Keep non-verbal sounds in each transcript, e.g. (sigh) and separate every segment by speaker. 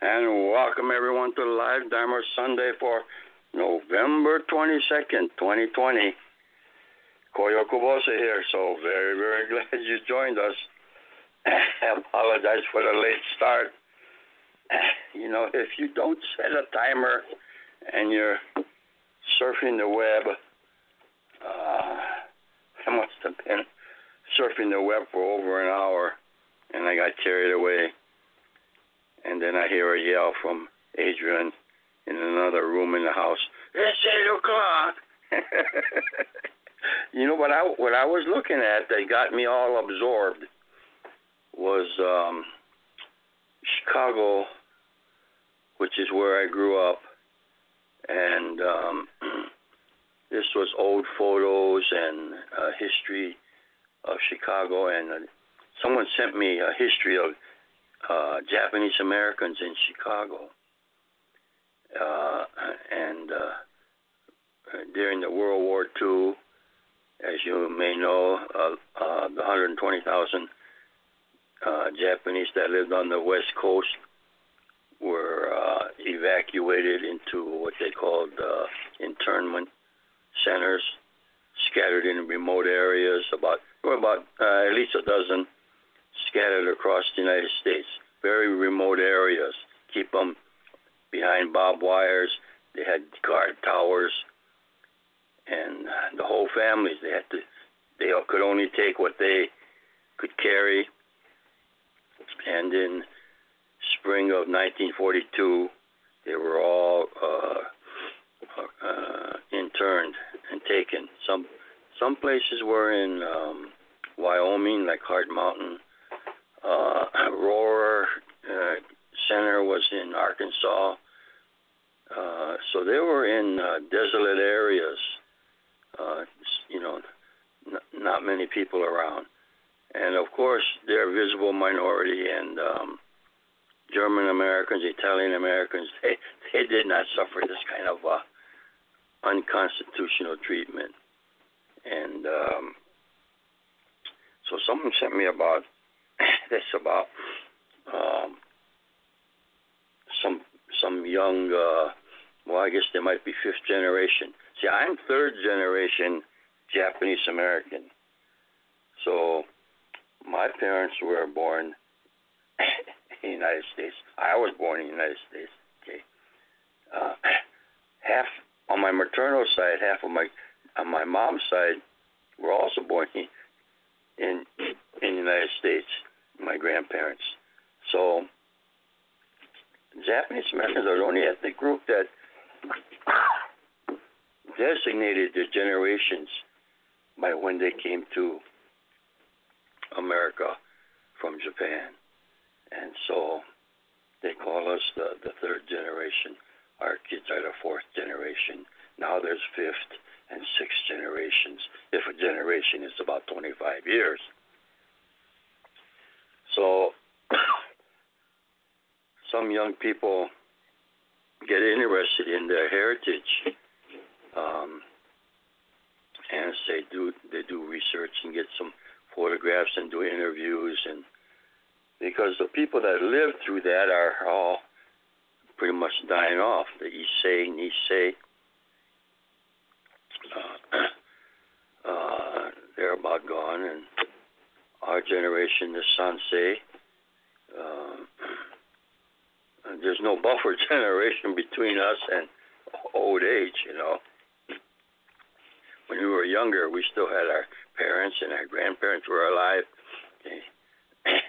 Speaker 1: And welcome everyone to Live Dharma Sunday for November 22nd, 2020. Koyo Kubose here, so very, very (laughs) glad you joined us. (coughs) I apologize for the late start. (coughs) You know, if you don't set a timer and you're surfing the web, uh, (laughs) I must have been surfing the web for over an hour and I got carried away. And then I hear a yell from Adrian in another room in the house. It's eight o'clock. (laughs) you know what I what I was looking at that got me all absorbed was um, Chicago, which is where I grew up, and um, (clears throat) this was old photos and uh, history of Chicago and. Uh, someone sent me a history of uh, Japanese Americans in Chicago, uh, and uh, during the World War II, as you may know, uh, uh, the 120,000 uh, Japanese that lived on the West Coast were uh, evacuated into what they called uh, internment centers, scattered in remote areas. About were about uh, at least a dozen scattered across the United States, very remote areas. Keep them behind barbed wires. They had guard towers, and the whole families they had to. They could only take what they could carry. And in spring of 1942, they were all uh, uh, interned and taken. Some some places were in um, Wyoming, like Heart Mountain uh, Aurora uh, Center was in Arkansas. Uh, so they were in uh, desolate areas, uh, you know, n- not many people around. And of course, they're a visible minority, and um, German Americans, Italian Americans, (laughs) they, they did not suffer this kind of uh, unconstitutional treatment. And um, so someone sent me about this about um, some some young. Uh, well, I guess they might be fifth generation. See, I'm third generation Japanese American. So my parents were born (coughs) in the United States. I was born in the United States. Okay, uh, (coughs) half on my maternal side, half of my on my mom's side were also born in in, in the United States my grandparents. So Japanese Americans are the only ethnic group that designated their generations by when they came to America from Japan. And so they call us the, the third generation. Our kids are the fourth generation. Now there's fifth and sixth generations, if a generation is about 25 years. So (coughs) some young people get interested in their heritage. Um, and they do they do research and get some photographs and do interviews and because the people that lived through that are all pretty much dying off. The Issei, Nisei, uh, (coughs) uh, they're about gone, and our generation, the Sansei, uh, there's no buffer (laughs) generation between us and old age, you know. When we were younger, we still had our parents and our grandparents were alive.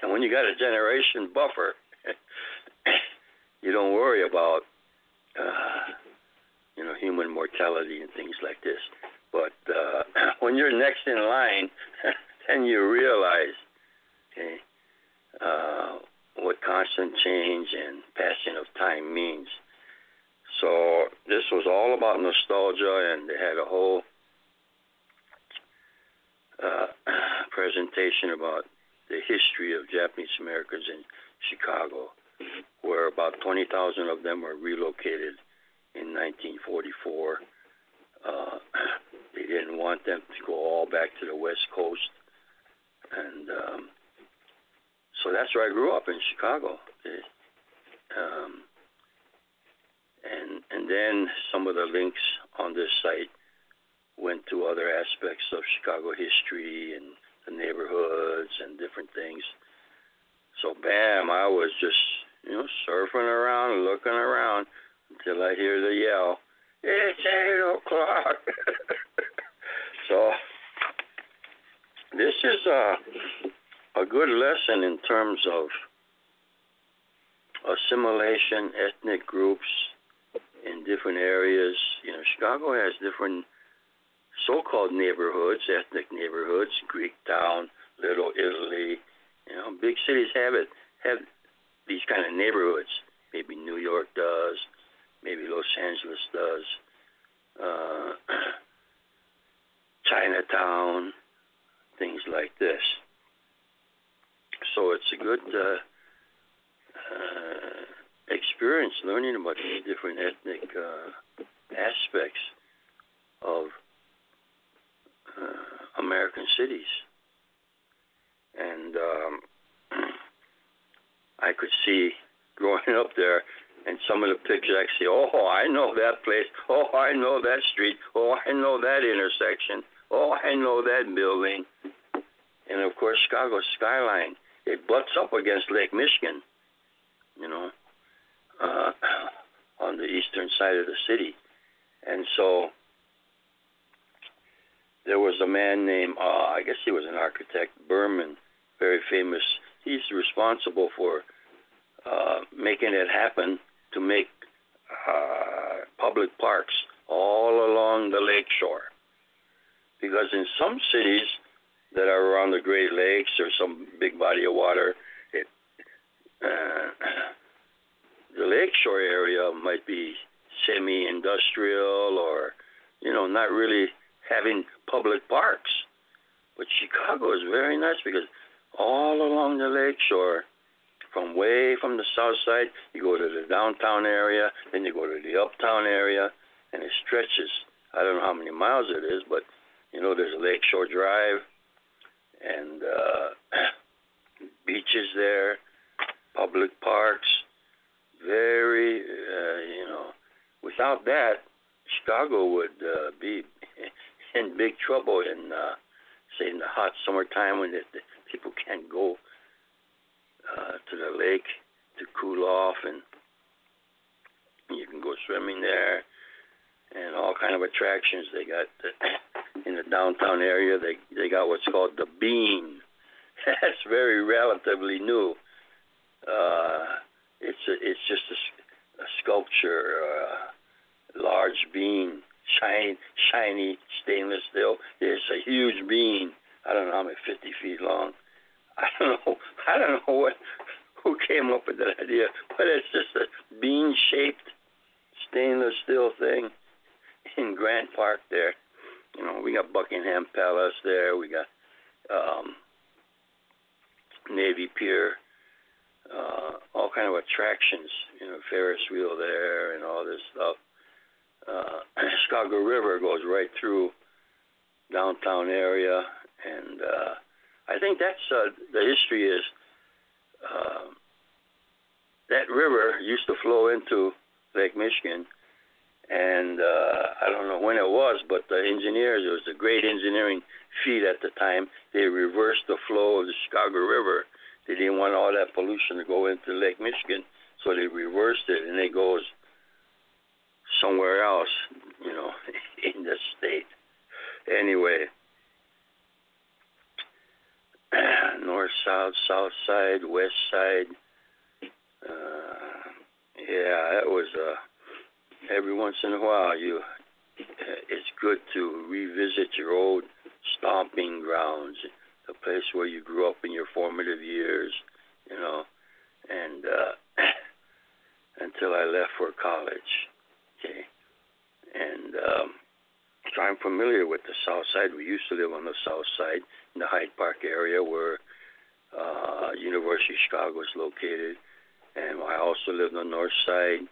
Speaker 1: And (coughs) when you got a generation buffer, (coughs) you don't worry about uh, you know human mortality and things like this. But uh, (coughs) when you're next in line, (laughs) then you realize, okay, uh, what constant change and passing of time means. So this was all about nostalgia, and they had a whole uh, (clears throat) presentation about the history of Japanese Americans in Chicago, where about 20,000 of them were relocated in 1944. Uh, (clears throat) they didn't want them to go all back to the West Coast, and um, so that's where I grew up in Chicago. It, um, and and then some of the links on this site went to other aspects of Chicago history and the neighborhoods and different things. So bam, I was just you know surfing around, looking around until I hear the yell, "It's eight o'clock!" (laughs) so this is a a good lesson in terms of assimilation, ethnic groups in different areas. You know, Chicago has different so-called neighborhoods, ethnic neighborhoods, Greek Town, Little Italy. You know, big cities have it have these kind of neighborhoods. Maybe New York does, maybe Los Angeles does. Uh, Chinatown, things like this. So it's a good uh, uh, experience learning about these different ethnic uh, aspects of uh, American cities. And um, I could see growing up there and some of the pictures I see, oh, I know that place. Oh, I know that street. Oh, I know that intersection. Oh, I know that building. And of course, Chicago's skyline, it butts up against Lake Michigan, you know, uh, on the eastern side of the city. And so there was a man named, uh, I guess he was an architect, Burnham, very famous. He's responsible for uh, making it happen to make uh, public parks all along the lake shore. Because in some cities that are around the Great Lakes or some big body of water, it, uh, the lakeshore area might be semi-industrial or, you know, not really having public parks. But Chicago is very nice because all along the lakeshore, from way from the south side, you go to the downtown area, then you go to the uptown area, and it stretches. I don't know how many miles it is, but you know there's a Lakeshore Drive and uh, (clears throat) beaches there, public parks. Very, uh, you know, without that, Chicago would uh, be (laughs) in big trouble in, uh, say, in the hot summertime when the, the people can't go uh, to the lake to cool off, and you can go swimming there, and all kind of attractions. They got the, (clears throat) in the downtown area. They they got what's called the Bean. (laughs) That's very relatively new. Uh, it's a, it's just a, a sculpture, uh, large bean, shiny shiny stainless steel. It's a huge bean. I don't know how many, 50 feet long. I don't (laughs) know. I don't know what who came up with that idea, but it's just a bean-shaped stainless steel thing in Grant Park there. You know, we got Buckingham Palace there. We got um, Navy Pier. Uh, all kind of attractions. You know, Ferris wheel there and all this stuff. Uh, (clears throat) Chicago River goes right through downtown area and uh, I think that's uh, the history is uh, that river used to flow into Lake Michigan, and uh, I don't know when it was, but the engineers it was a great engineering feat at the time. They reversed the flow of the Chicago River. They didn't want all that pollution to go into Lake Michigan, so they reversed it, and it goes somewhere else, you know, (laughs) in the state. Anyway, (clears throat) north, south, south side, west side. Uh, yeah, that was uh, every once in a while you. Uh, it's good to revisit your old stomping grounds, the place where you grew up in your formative years, you know, and uh, (coughs) until I left for college. Okay, and um, so I'm familiar with the South Side. We used to live on the South Side in the Hyde Park area where uh, University of Chicago is located, and I also lived on the North Side.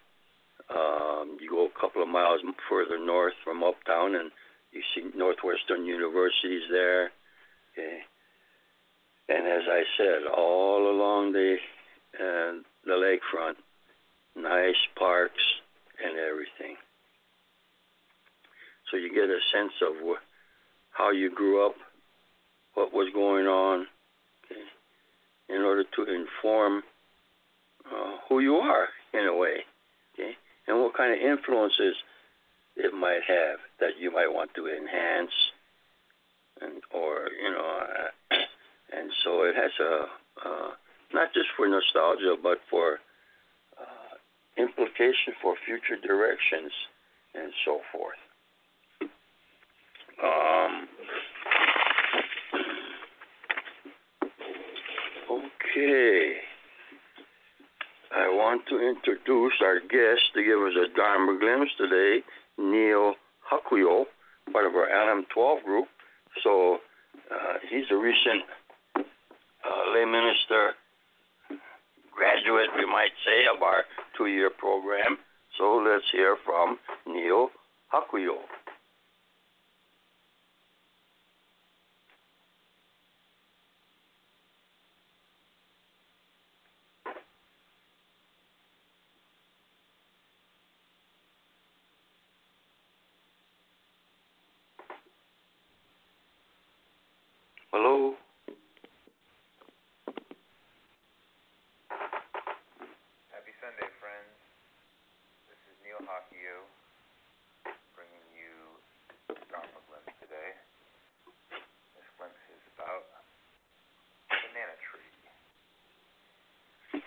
Speaker 1: Um, you go a couple of miles further north from uptown, and you see Northwestern Universities there. Okay, and as I said, all along the uh, the lakefront, nice parks and everything. So you get a sense of wh- how you grew up, what was going on, okay, in order to inform uh, who you are in a way, okay, and what kind of influences it might have that you might want to enhance, and or you know, uh, and so it has a uh, not just for nostalgia, but for uh, implication for future directions and so forth. Um, okay. I want to introduce our guest to give us a Dharma glimpse today, Neil Hakuyo, part of our Adam 12 group. So uh, he's a recent uh, lay minister graduate, we might say, of our two year program. So let's hear from Neil Hakuyo. Hello.
Speaker 2: Happy Sunday, friends. This is Neil Hockey bringing you Dharma Glimpse today. This glimpse is about a banana tree.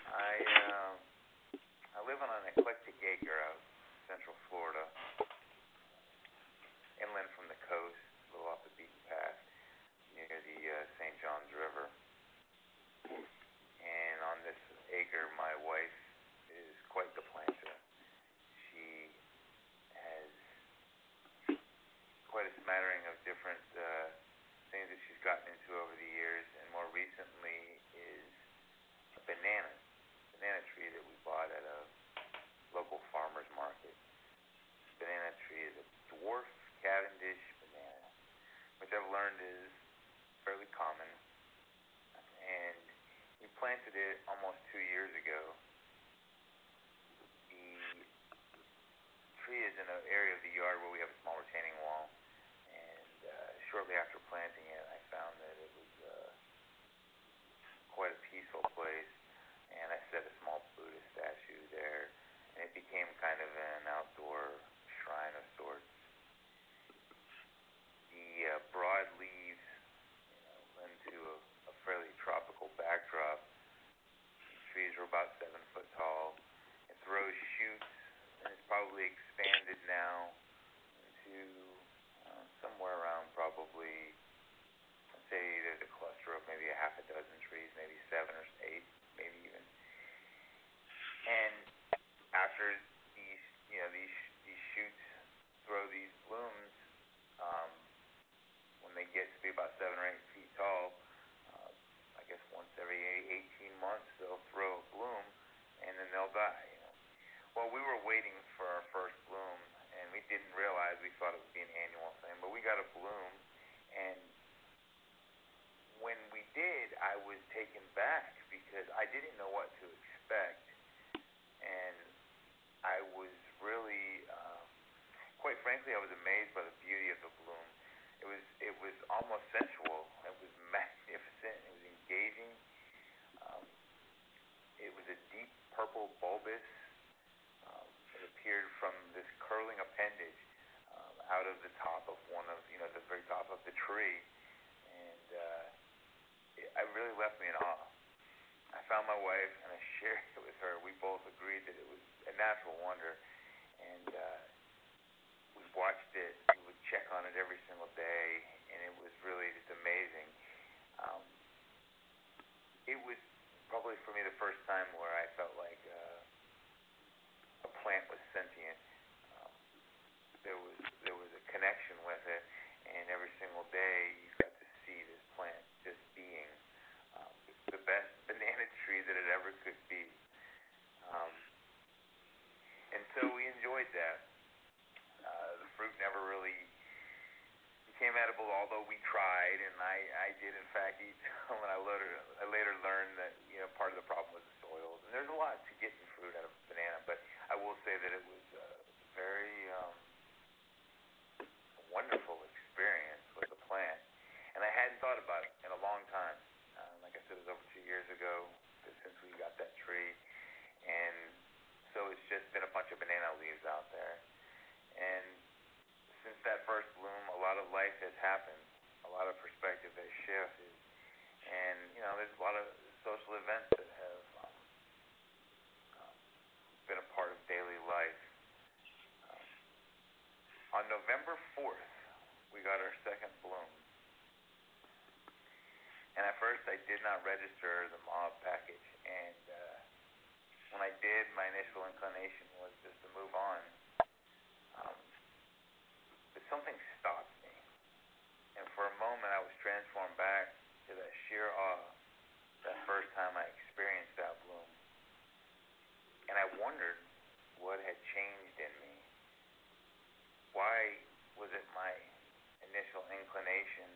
Speaker 2: I um, I live on an eclectic acre out central Florida, inland from the coast, a little off the beaten path, near the uh, St. Johns River. And on this acre, my wife is quite the planter. She has quite a smattering of different uh, things that she's gotten into over the years, and more recently is a banana, banana tree that we bought at a local farmer's market. Banana tree is a dwarf Cavendish banana, which I've learned is fairly common, and we planted it almost two years ago. The tree is in an area of the yard where we have a small retaining wall, and uh, shortly after planting it, I found that it was uh, quite a peaceful place, and I set a small Buddha statue there, and it became kind of an outdoor shrine of sorts. The uh, broad leaves lend to a, a fairly tropical backdrop. The trees are about seven foot tall. It throws shoots, and it's probably expanded now into uh, somewhere around probably, let's say there's a cluster of maybe a half a dozen trees, maybe seven or eight, maybe even. And after these, you know, these these shoots throw these blooms. Um, when they get to be about seven or eight feet tall, uh, I guess once every 18 months they'll throw a bloom, and then they'll die. You know. Well, we were waiting for our first bloom, and we didn't realize we thought it would be an annual thing, but we got a bloom, and was taken back because I didn't know what to expect, and I was really, uh, quite frankly, I was amazed by the beauty of the bloom. It was it was almost sensual. It was magnificent. It was engaging. Um, it was a deep purple bulbous. Um, it appeared from this curling appendage um, out of the top of one of you know the very top of the tree, and uh, it, really left me in awe. I found my wife and I shared it with her. We both agreed that it was a natural wonder, and uh, we watched it We would check on it every single day, and it was really just amazing. Um, it was probably for me the first time where I felt like uh, a plant was sentient. Um, there was there was a connection with it, and every single day you got to see this plant just being um, the best banana tree that it ever could be. Um, and so we enjoyed that. Uh, the fruit never really became edible, although we tried, and I, I did in fact eat (laughs) some. And I later, I later learned that you know part of the problem was the soils. And there's a lot to getting fruit out of a banana, but I will say that it was a very um, wonderful experience with the plant, and I hadn't thought about it in a long time. Uh, like I said, it was over two years ago since we got that tree, and so it's just been a bunch of banana leaves out there, and since that first bloom, a lot of life has happened. A lot of perspective has shifted, and you know, there's a lot of social events that have um, been a part of daily life. Um, on November 4th, we got our second bloom. And at first, I did not register the mob package. When I did, my initial inclination was just to move on. Um, something stopped me. And for a moment, I was transformed back to that sheer awe that first time I experienced that bloom. And I wondered what had changed in me. Why was it my initial inclination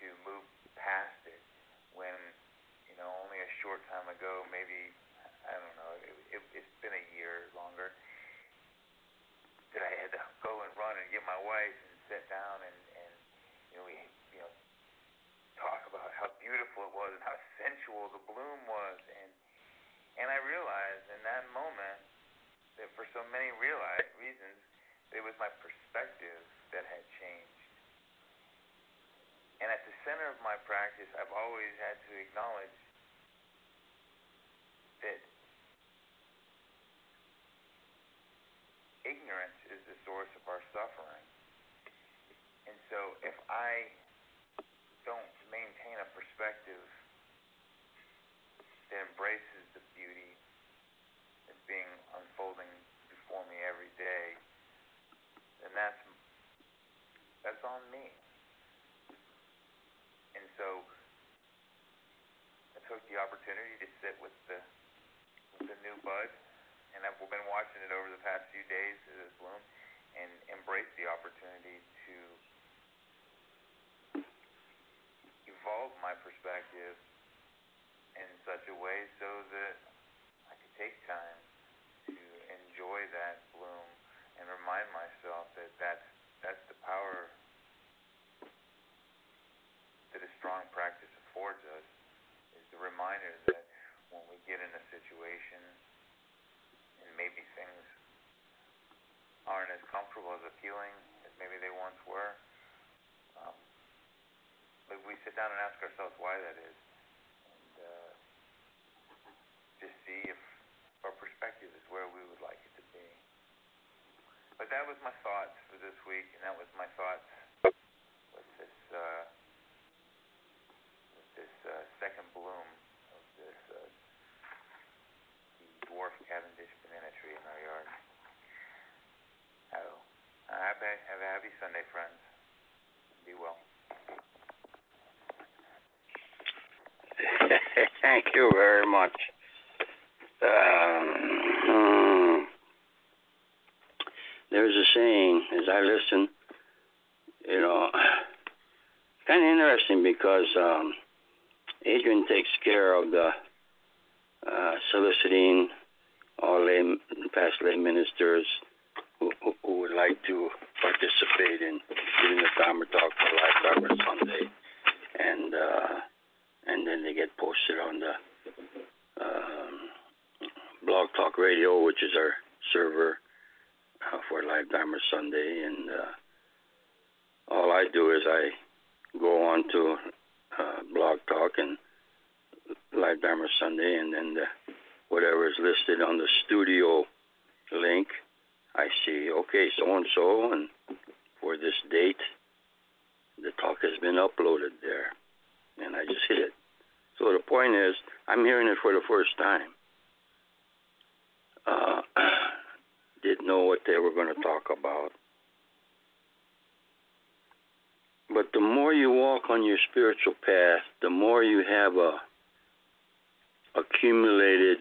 Speaker 2: to move past it when, you know, only a short time ago, maybe, I don't know, it, it, it's been a year longer that I had to go and run and get my wife and sit down and and you know we you know talk about how beautiful it was and how sensual the bloom was and and I realized in that moment that for so many realized reasons it was my perspective that had changed. And at the center of my practice, I've always had to acknowledge that ignorance is the source of our suffering. And so if I don't maintain a perspective that embraces the beauty that's being unfolding before me every day, then that's that's on me. And so I took the opportunity to sit with the the new bud been watching it over the past few days as it bloom, and embrace the opportunity to evolve my perspective in such a way so that I could take time to enjoy that bloom and remind myself that that's that's the power that a strong practice affords us is the reminder that when we get in a situation maybe things aren't as comfortable as appealing as maybe they once were. Um, but we sit down and ask ourselves why that is, and uh, just see if our perspective is where we would like it to be. But that was my thoughts for this week, and that was my thoughts with this uh, with this uh, second bloom of this uh, dwarf Cavendish banana tree in our yard. Oh, a, have a happy Sunday, friends. Be well. (laughs)
Speaker 1: Thank you very much. Um, there's a saying as I listen, you know, (sighs) kind of interesting because um, Adrian takes care of the uh, soliciting all lay, past lay ministers who, would like to participate in giving the Dharma talk for Live Dharma Sunday, and uh, and then they get posted on the um, Blog Talk Radio, which is our server uh, for Live Dharma Sunday, and uh, all I do is I go on to uh, Blog Talk and Live Dharma Sunday, and then the, whatever is listed on the studio link, I see, okay, so and so, and for this date, the talk has been uploaded there. And I just hit it. So the point is, I'm hearing it for the first time. Uh, (clears throat) didn't know what they were going to talk about. But the more you walk on your spiritual path, the more you have a accumulated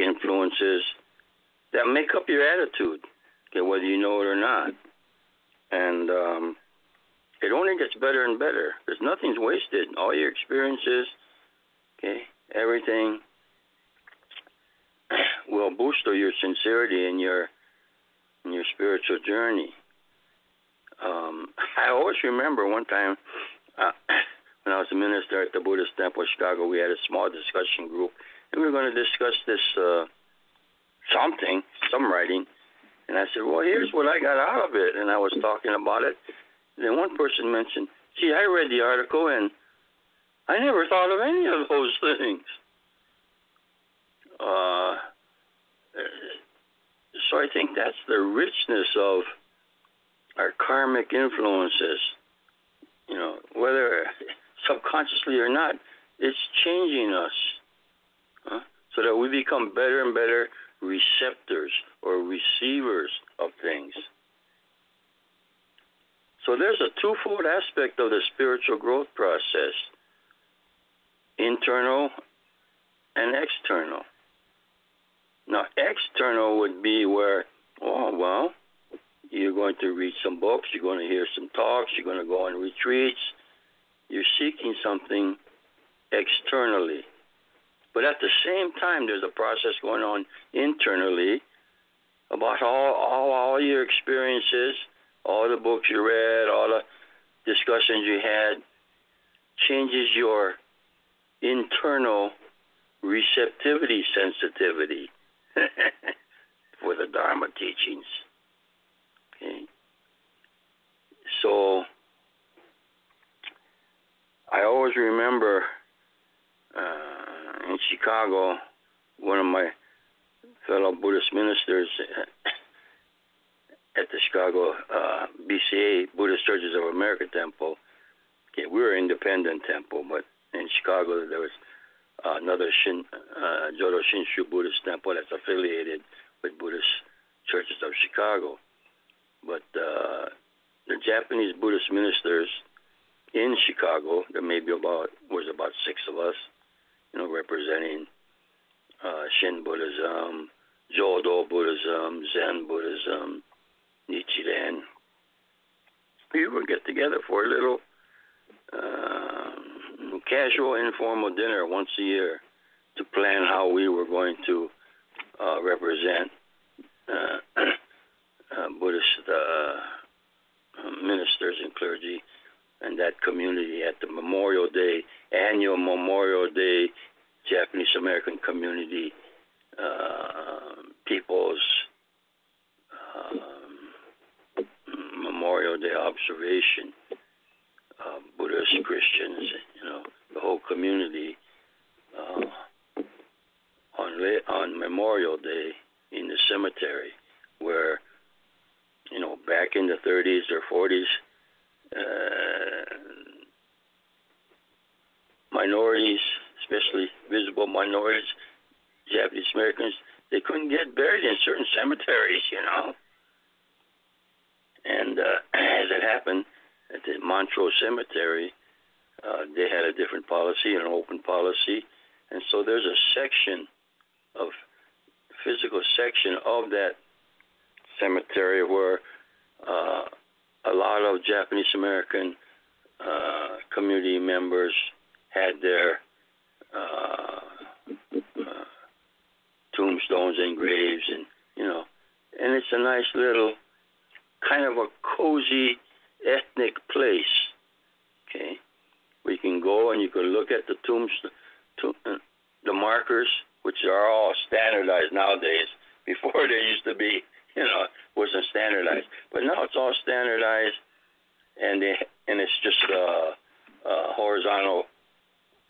Speaker 1: influences that make up your attitude, whether you know it or not. And um, it only gets better and better. There's nothing's wasted. All your experiences, okay, everything (clears throat) will boost your sincerity in your in your spiritual journey. Um, (laughs) I always remember one time uh, (clears throat) when I was a minister at the Buddhist Temple in Chicago, we had a small discussion group, we were going to discuss this uh, something, some writing. And I said, well, here's what I got out of it. And I was talking about it. And then one person mentioned, gee, I read the article and I never thought of any of those (laughs) things. Uh, so I think that's the richness of our karmic influences. You know, whether (laughs) subconsciously or not, it's changing us huh? so that we become better and better receptors or receivers of things. So there's a twofold aspect of the spiritual growth process internal and external. Now, external would be where, oh, well, you're going to read some books, you're going to hear some talks, you're going to go on retreats. You're seeking something externally. But at the same time, there's a process going on internally about all, all, all your experiences, all the books you read, all the discussions you had, changes your internal receptivity sensitivity (laughs) for the Dharma teachings. Okay. So I always remember uh, in Chicago, one of my fellow Buddhist ministers at the Chicago uh, BCA Buddhist Churches of America Temple. Okay, we were independent temple, but in Chicago there was another Shin, uh, Jodo Shinshu Buddhist temple that's affiliated with Buddhist Churches of Chicago. But uh, the Japanese Buddhist ministers in Chicago, there may be about was about six of us, you know, representing uh, Shin Buddhism, Jodo Buddhism, Zen Buddhism, Nichiren. We would get together for a little uh, casual, informal dinner once a year to plan how we were going to uh, represent uh, (clears throat) uh Buddhist uh, ministers and clergy and that community at the Memorial Day, annual Memorial Day Japanese American community uh, people's um, Memorial Day observation. Uh, Buddhist, Christians, you know, the whole community uh, on on Memorial Day in the cemetery, where you know back in the 30s or 40s, uh, minorities, especially visible minorities, Japanese Americans, they couldn't get buried in certain cemeteries, you know. And uh, (clears throat) as it happened at the Montrose Cemetery, uh, they had a different policy, an open policy, and so there's a section of physical section of that cemetery where uh, a lot of Japanese American uh, community members had their uh, uh, tombstones and graves, and you know, and it's a nice little kind of a cozy ethnic place. Okay, you can go and you can look at the tombstone, tomb, the markers, which are all standardized nowadays. (laughs) Before they used to be, you know, wasn't standardized, but now it's all standardized, and they and it's just a, a horizontal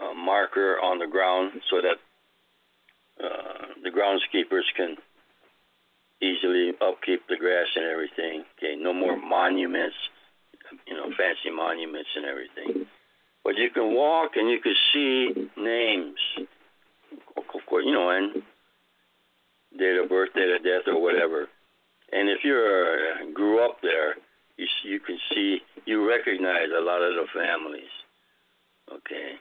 Speaker 1: uh, marker on the ground so that uh, the groundskeepers can easily upkeep the grass and everything. Okay, no more monuments, you know, fancy monuments and everything. But you can walk and you can see names, of course, you know, and date of birth, date of death, or whatever. And if you uh, grew up there, you you can see you recognize a lot of the families. Okay.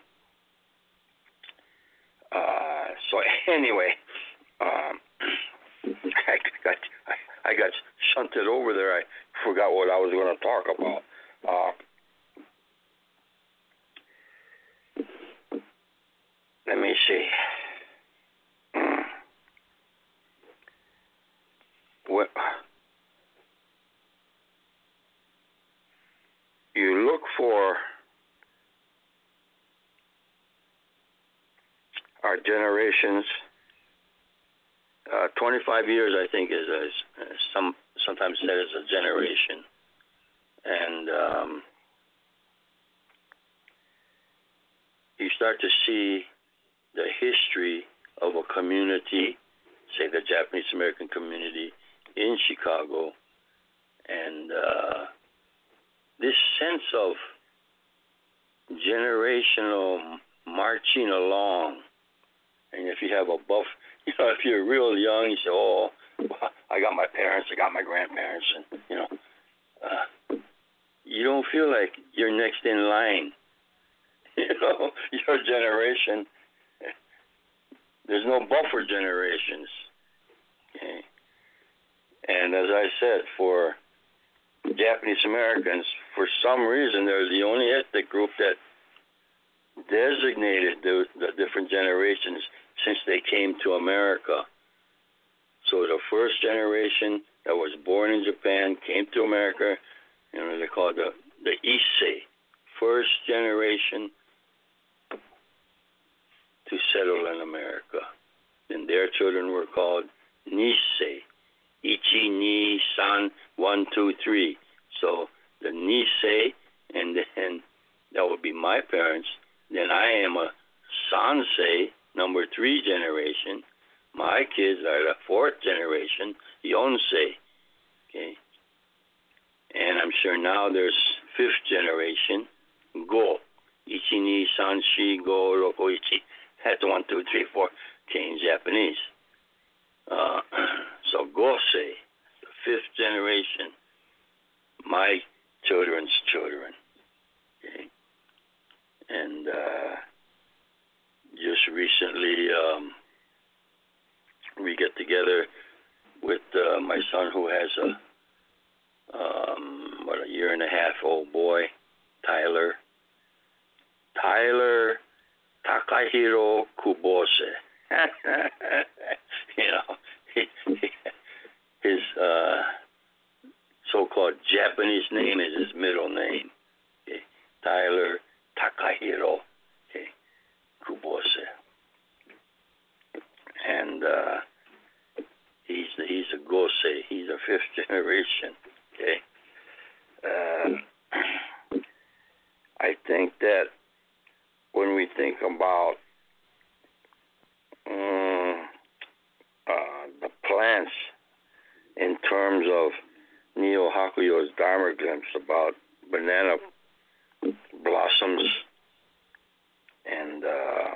Speaker 1: Uh, so (laughs) anyway, um, (clears throat) I got I, got shunted over there. I forgot what I was going to talk about. Uh, let me see. What you look for our generations. Uh, 25 years, I think, is, a, is some sometimes said as a generation, and um, you start to see the history of a community, say the Japanese American community in Chicago, and uh, this sense of generational marching along. And if you have a buff, (laughs) you know, if you're real young, you say, "Oh, (laughs) I got my parents, I got my grandparents," and you know, uh, you don't feel like you're next in line. (laughs) You know, your generation. There's no buffer generations. Okay. And as I said, for Japanese Americans, for some reason, they're the only ethnic group that designated the, the different generations since they came to America. So the first generation that was born in Japan came to America, you know, they call it the, the Issei, first generation to settle in America. And their children were called Nisei, Ichi, Ni, San, one, two, three. So the Nisei, and then that would be my parents. Then I am a Sansei, number three generation. My kids are the fourth generation, Yonsei. Okay. And I'm sure now there's fifth generation, Go. Ichi, ni, san, shi, go, roko, ichi. That's one, two, three, four. Okay, in Japanese. Uh, (clears throat) so Gosei, the fifth generation, my children's children. Okay. And uh, just recently, um, we get together with uh, my son who has a um, what a year and a half old boy, Tyler. Tyler Takahiro Kubose. (laughs) you know, (laughs) his uh, so-called Japanese name is his middle name. Okay? Tyler Takahiro okay? Kubose. And uh, he's he's a Gosei. He's a fifth (laughs) generation. Okay. Uh, (clears throat) I think that when we think about um, uh, plants in terms of Neil Hakuyo's Dharma glimpse about banana blossoms and uh,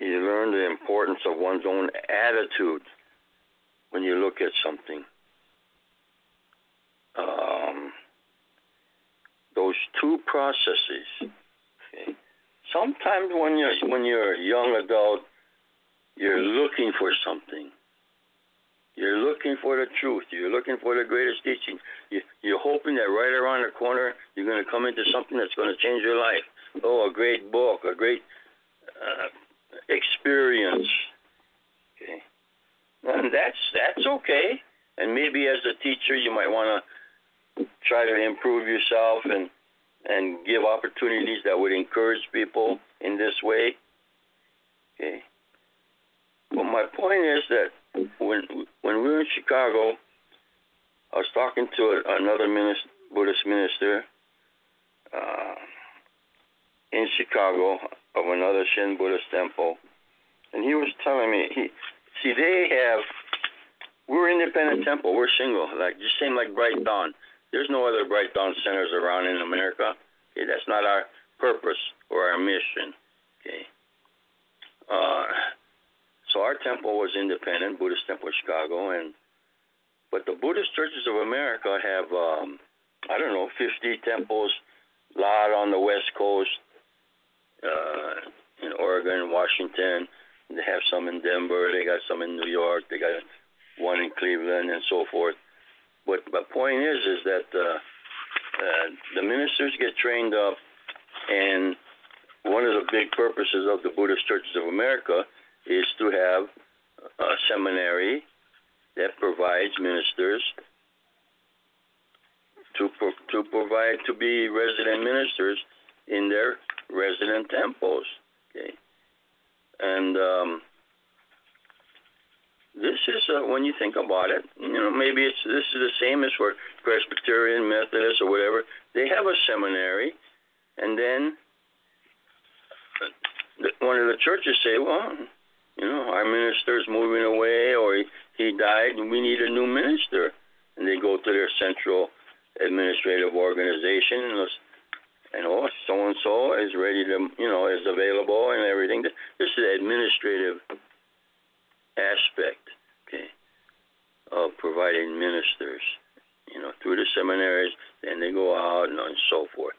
Speaker 1: you learn the importance of one's own attitude when you look at something. Um, those two processes. Okay. Sometimes when you're when you're a young adult, you're looking for something. You're looking for the truth. You're looking for the greatest teaching. You, you're hoping that right around the corner you're going to come into something that's going to change your life. Oh, a great book, a great uh, experience. Okay, and that's that's okay. And maybe as a teacher, you might want to try to improve yourself and and give opportunities that would encourage people in this way. Okay. But my point is that when when we were in Chicago, I was talking to another minister, Buddhist minister uh, in Chicago of another Shin Buddhist temple, and he was telling me he see they have we're independent temple, we're single, like just same like Bright Dawn. There's no other Bright Dawn centers around in America. Okay, that's not our purpose or our mission. Okay. Uh, so our temple was independent, Buddhist Temple of Chicago, and but the Buddhist churches of America have um, I don't know 50 temples, a lot on the West Coast, uh, in Oregon, Washington. They have some in Denver. They got some in New York. They got one in Cleveland and so forth. But the point is, is that uh, uh, the ministers get trained up, and one of the big purposes of the Buddhist Churches of America is to have a seminary that provides ministers to pro- to provide to be resident ministers in their resident temples. Okay, and um, this is uh, when you think about it, you know, maybe it's this is the same as for Presbyterian, Methodist, or whatever. They have a seminary, and then one of the churches say, well, you know, our minister's moving away, or he, he died, and we need a new minister, and they go to their central administrative organization and and oh, so and so is ready to, you know, is available and everything. This is the administrative aspect, okay, of providing ministers, you know, through the seminaries, then they go out and, and so forth.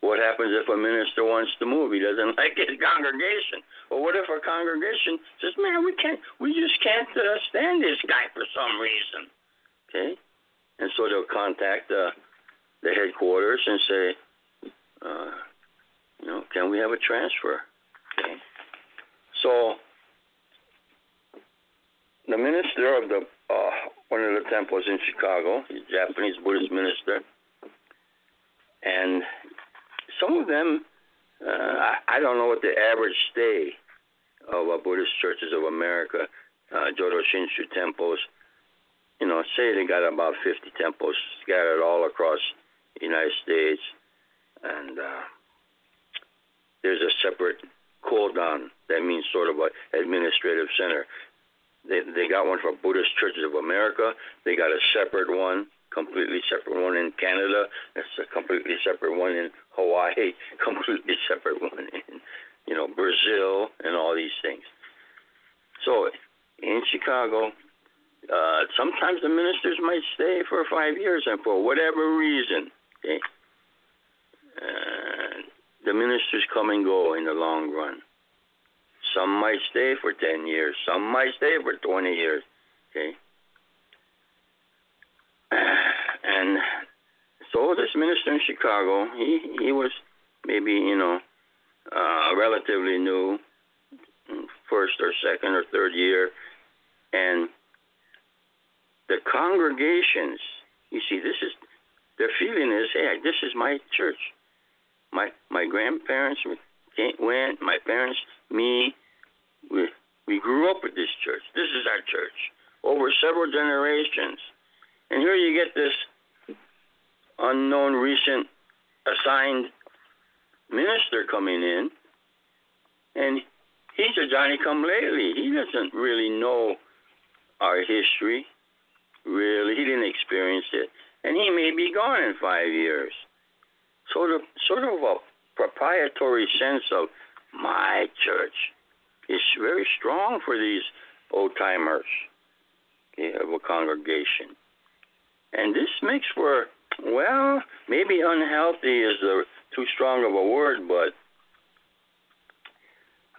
Speaker 1: What happens if a minister wants to move? He doesn't (laughs) like his congregation. Or what if a congregation says, "Man, we can't, we just can't uh, stand this guy for some reason," okay? And so they'll contact uh, the headquarters and say, uh, you know, can we have a transfer? Okay. So the minister of the uh, one of the temples in Chicago, he's a Japanese Buddhist minister, and some of them, uh, I, don't know what the average stay of uh, Buddhist churches of America, uh, Jodo Shinshu temples. You know, say they got about 50 temples scattered all across the United States, and uh, there's a separate kodan that means sort of an administrative center. They they got one for Buddhist Churches of America. They got a separate one, completely separate one in Canada. That's a completely separate one in Hawaii. (laughs) Completely separate one in you know Brazil and all these things. So in Chicago, uh, sometimes the ministers might stay for five years, and for whatever reason, okay, uh, the ministers come and go in the long run. Some might stay for 10 years. Some might stay for 20 years. Okay? (sighs) And so this minister in Chicago, he, he was maybe, you know, uh, relatively new, first or second or third year. And the congregations, you see, this is, their feeling is, hey, this is my church. My my grandparents went, my parents, me, we we grew up with this church. This is our church over several generations. And here you get this unknown recent assigned minister coming in and he's a Johnny come lately. He doesn't really know our history. Really. He didn't experience it. And he may be gone in five years. Sort of sort of a proprietary sense of my church is very strong for these old timers okay, of a congregation. And this makes for, well, maybe unhealthy is a, too strong of a word, but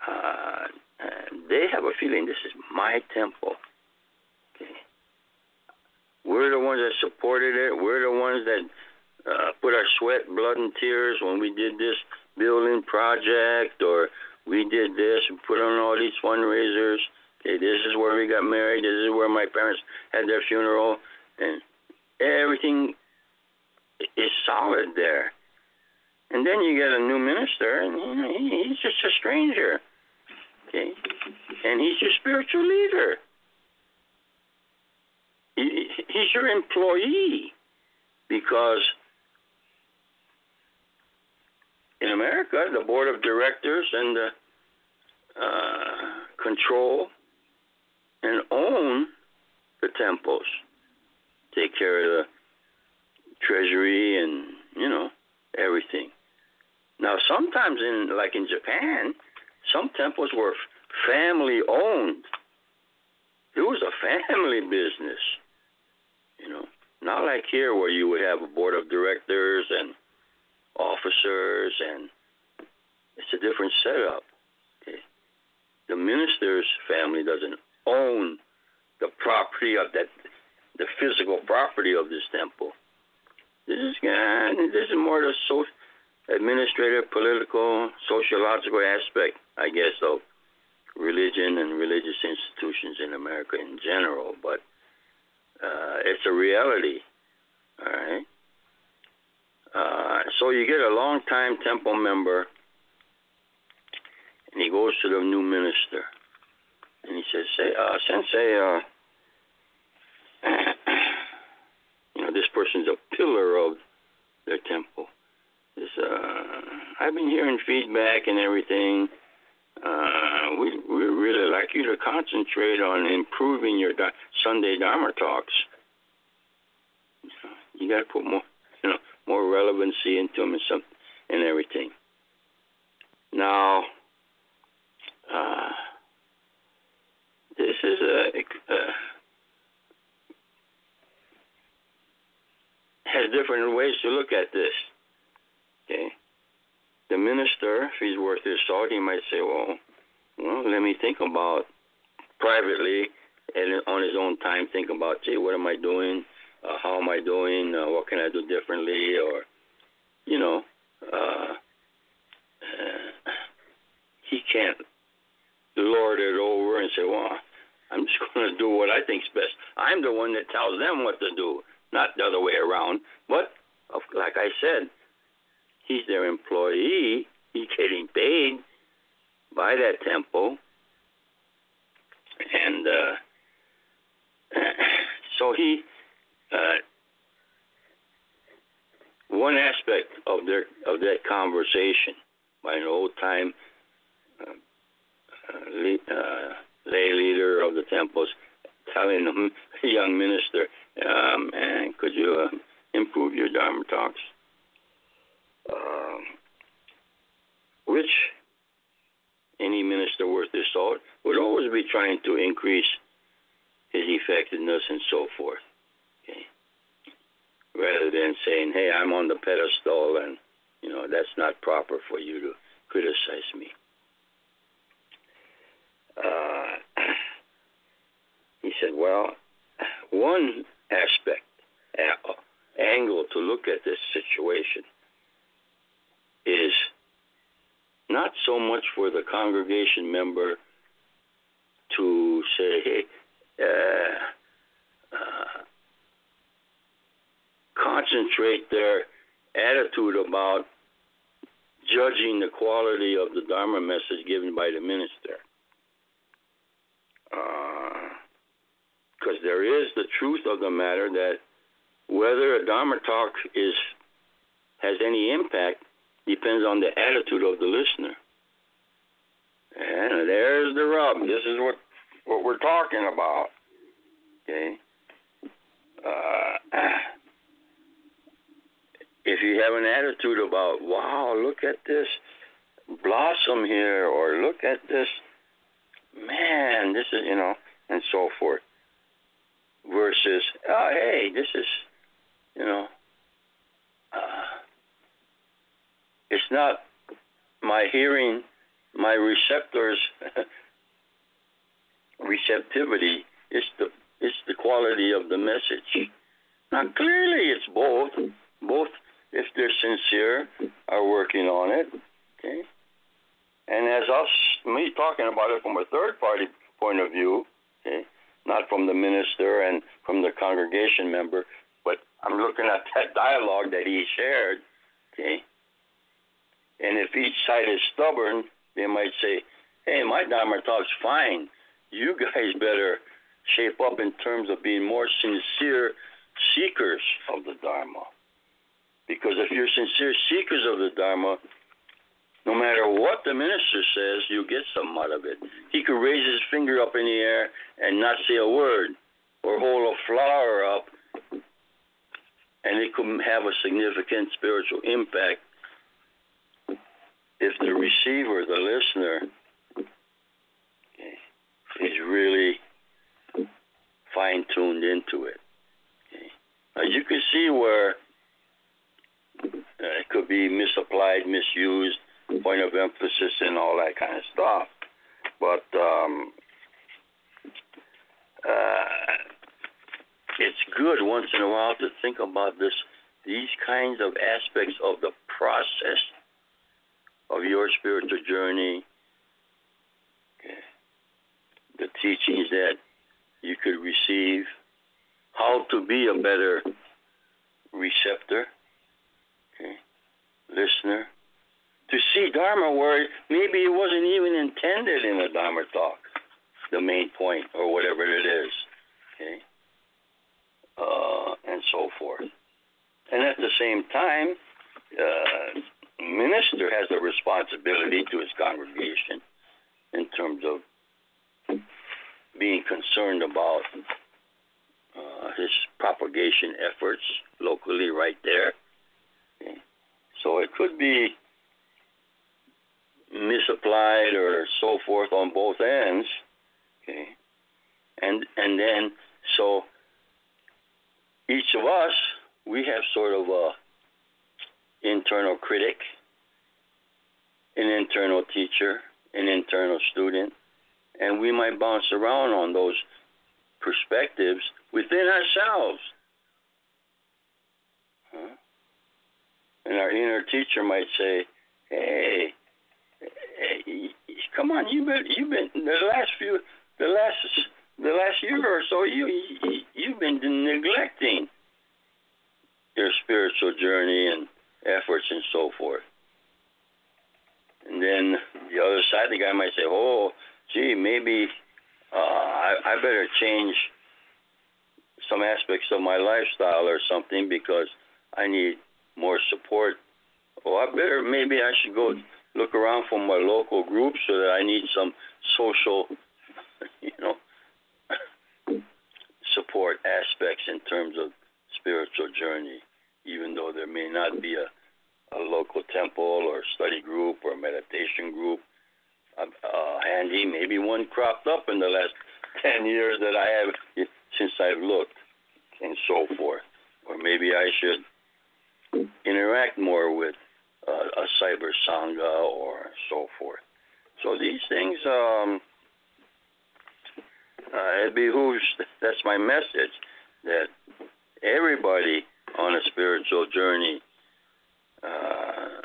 Speaker 1: uh, they have a feeling this is my temple. Okay. we're the ones that supported it. We're the ones that uh, put our sweat, blood, and tears when we did this building project, or we did this and put on all these fundraisers. Okay, this is where we got married. This is where my parents had their funeral, and everything is solid there. And then you get a new minister, and know, he's just a stranger. Okay, and he's your spiritual leader. He, he's your employee because in America, the board of directors and the uh, control and own the temples, take care of the treasury and you know everything. Now, sometimes in like in Japan, some temples were family owned. It was a family business, you know. Not like here where you would have a board of directors and officers, and it's a different setup. Okay? The minister's family doesn't own the property of that, the physical property of this temple. This is uh, this is more the social, administrative, political, sociological aspect, I guess, of religion and religious institutions in America in general. But uh, it's a reality. All right. Uh, so you get a long-time temple member, and he goes to the new minister, and he says, "Say, uh, Sensei, uh, (clears throat) you know, this person's a pillar of their temple. This, uh, I've been hearing feedback and everything. Uh, we we really like you to concentrate on improving your di- Sunday Dharma talks. You got to put more, you know, more relevancy into them and some and everything. Now, uh, this is a, a has different ways to look at this. Okay, the minister, if he's worth his salt, he might say, "Well, well, let me think about privately and on his own time, think about, gee, what am I doing? uh, how am I doing? Uh, what can I do differently? Or, you know, uh, uh, he can't lord it over and say, well, I'm just (laughs) going to do what I think's best. I'm the one that tells them what to do, not the other way around. But like I said, he's their employee. He's getting paid by that temple, and uh, (clears throat) so he uh, one aspect of their of that conversation by an old time uh, uh, uh, lay leader of the temples telling the (laughs) young minister, um, man, could you uh, improve your Dharma talks? Uh, which any minister worth his salt would always be trying to increase his effectiveness and so forth rather than saying, "Hey, I'm on the pedestal," and you know that's not proper for you to criticize me. Uh, (clears throat) he said, "Well, one aspect, uh, angle to look at this situation is not so much for the congregation member to say, hey." Uh, uh, concentrate their attitude about judging the quality of the Dharma message given by the minister. Because there is the truth of the matter that whether a Dharma talk is has any impact depends on the attitude of the listener. And there's the rub. This is what what we're talking about. Okay. Uh, (clears throat) if you have an attitude about, wow, look at this blossom here, or look at this, man, this is, you know, and so forth, versus, oh, hey, this is, you know, uh, it's not my hearing, my receptors (laughs) receptivity. It's the it's the quality of the message Now, clearly, it's both. Both, if they're sincere, are working on it. Okay. And as us, me talking about it from a third party point of view, okay, not from the minister and from the congregation member, but I'm looking at that dialogue that he shared, okay. And if each side is stubborn, they might say, "Hey, my Dharma talk's fine. You (laughs) guys better shape up in terms of being more sincere seekers of the Dharma. Because if you're sincere seekers of the Dharma, no matter what the minister says, you get some out of it. He could raise his finger up in the air and not say a word, or hold a flower up, and it could have a significant spiritual impact if the receiver, the listener, is really fine tuned into it. Now you can see where uh, it could be misapplied, misused, point of emphasis, and all that kind of stuff. But um, uh, it's good once in a while to think about this, these kinds of aspects of the process of your spiritual journey, okay. the teachings that you could receive, how to be a better receptor, okay, listener, to see Dharma where maybe it wasn't even intended in a Dharma talk, the main point or whatever it is, okay, uh, and so forth. And at the same time, uh, minister has a responsibility to his congregation in terms of being concerned about uh, his propagation efforts locally right there. Okay. So it could be misapplied or so forth on both ends. Okay. And and then so each of us we have sort of a internal critic, an internal teacher, an internal student, and we might bounce around on those perspectives within ourselves. Huh? And our inner teacher might say, "Hey, hey come on, you've been you've been the last few the last the last year or so you, you you've been neglecting your spiritual journey and efforts and so forth." And then the other side, the guy might say, "Oh, gee, maybe uh, I, I better change some aspects of my lifestyle or something because I need more support. Or I better, maybe I should go look around for my local group so that I need some social, (laughs) you know, (laughs) support aspects in terms of spiritual journey, even though there may not be a, a local temple or study group or meditation group uh, handy. Maybe one cropped up in the last (laughs) 10 years that I have since I've looked, and so forth. Or maybe I should interact more with uh, cyber sangha or so forth. So these things, um, uh, it behooves, that's my message, that everybody on a spiritual journey uh,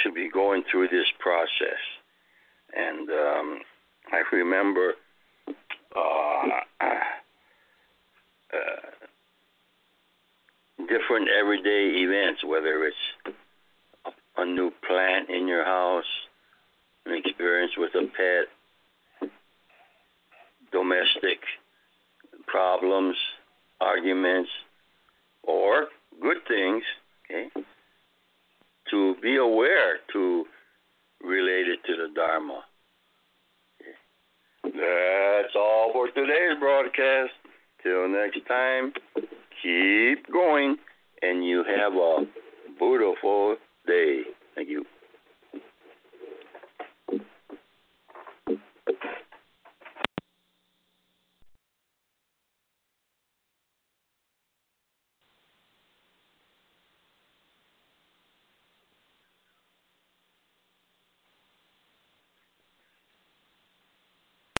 Speaker 1: should be going through this process. And um, I remember uh, uh, different everyday events, whether it's a, new plant in your house, an experience with a pet, domestic problems, arguments, or good things, okay? to be aware to relate it to the Dharma. That's all for today's broadcast. Till next time, keep going and you have a beautiful day. Thank you.